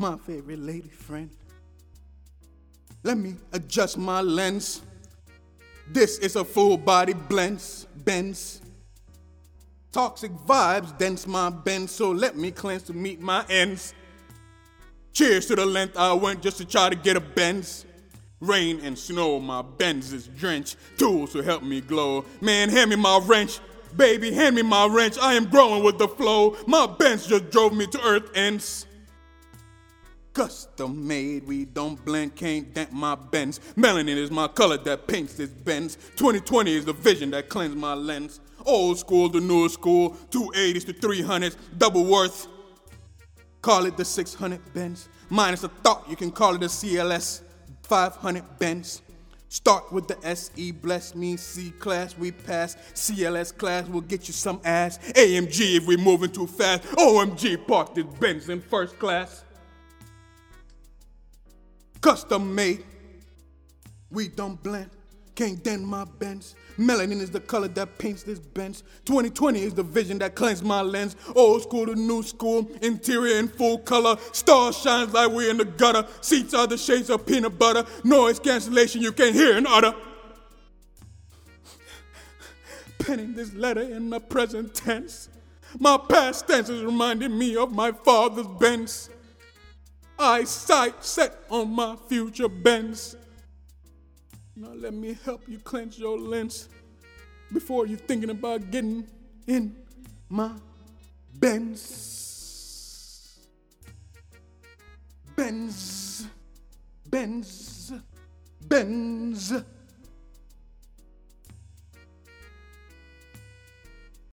my favorite lady friend. Let me adjust my lens. This is a full body blends, bends. Toxic vibes dense my bend, so let me cleanse to meet my ends. Cheers to the length I went just to try to get a Benz. Rain and snow, my Benz is drenched. Tools to help me glow. Man, hand me my wrench. Baby, hand me my wrench. I am growing with the flow. My Benz just drove me to earth ends. Custom made, we don't blend, can't dent my Benz. Melanin is my color that paints this Benz. 2020 is the vision that cleans my lens. Old school to new school, 280s to 300s, double worth. Call it the 600 Benz. Minus a thought, you can call it a CLS 500 Benz. Start with the SE, bless me, C class, we pass. CLS class will get you some ass. AMG if we moving too fast. OMG, park this Benz in first class. Custom made, we don't blend. Can't dent my Benz. Melanin is the color that paints this bench. 2020 is the vision that cleans my lens. Old school to new school, interior in full color. Star shines like we're in the gutter. Seats are the shades of peanut butter. Noise cancellation you can't hear and utter. Penning this letter in the present tense. My past tense is reminding me of my father's Benz. Eyesight set on my future Benz. Now let me help you clench your lens before you're thinking about getting in my Benz. Benz. Benz. Benz.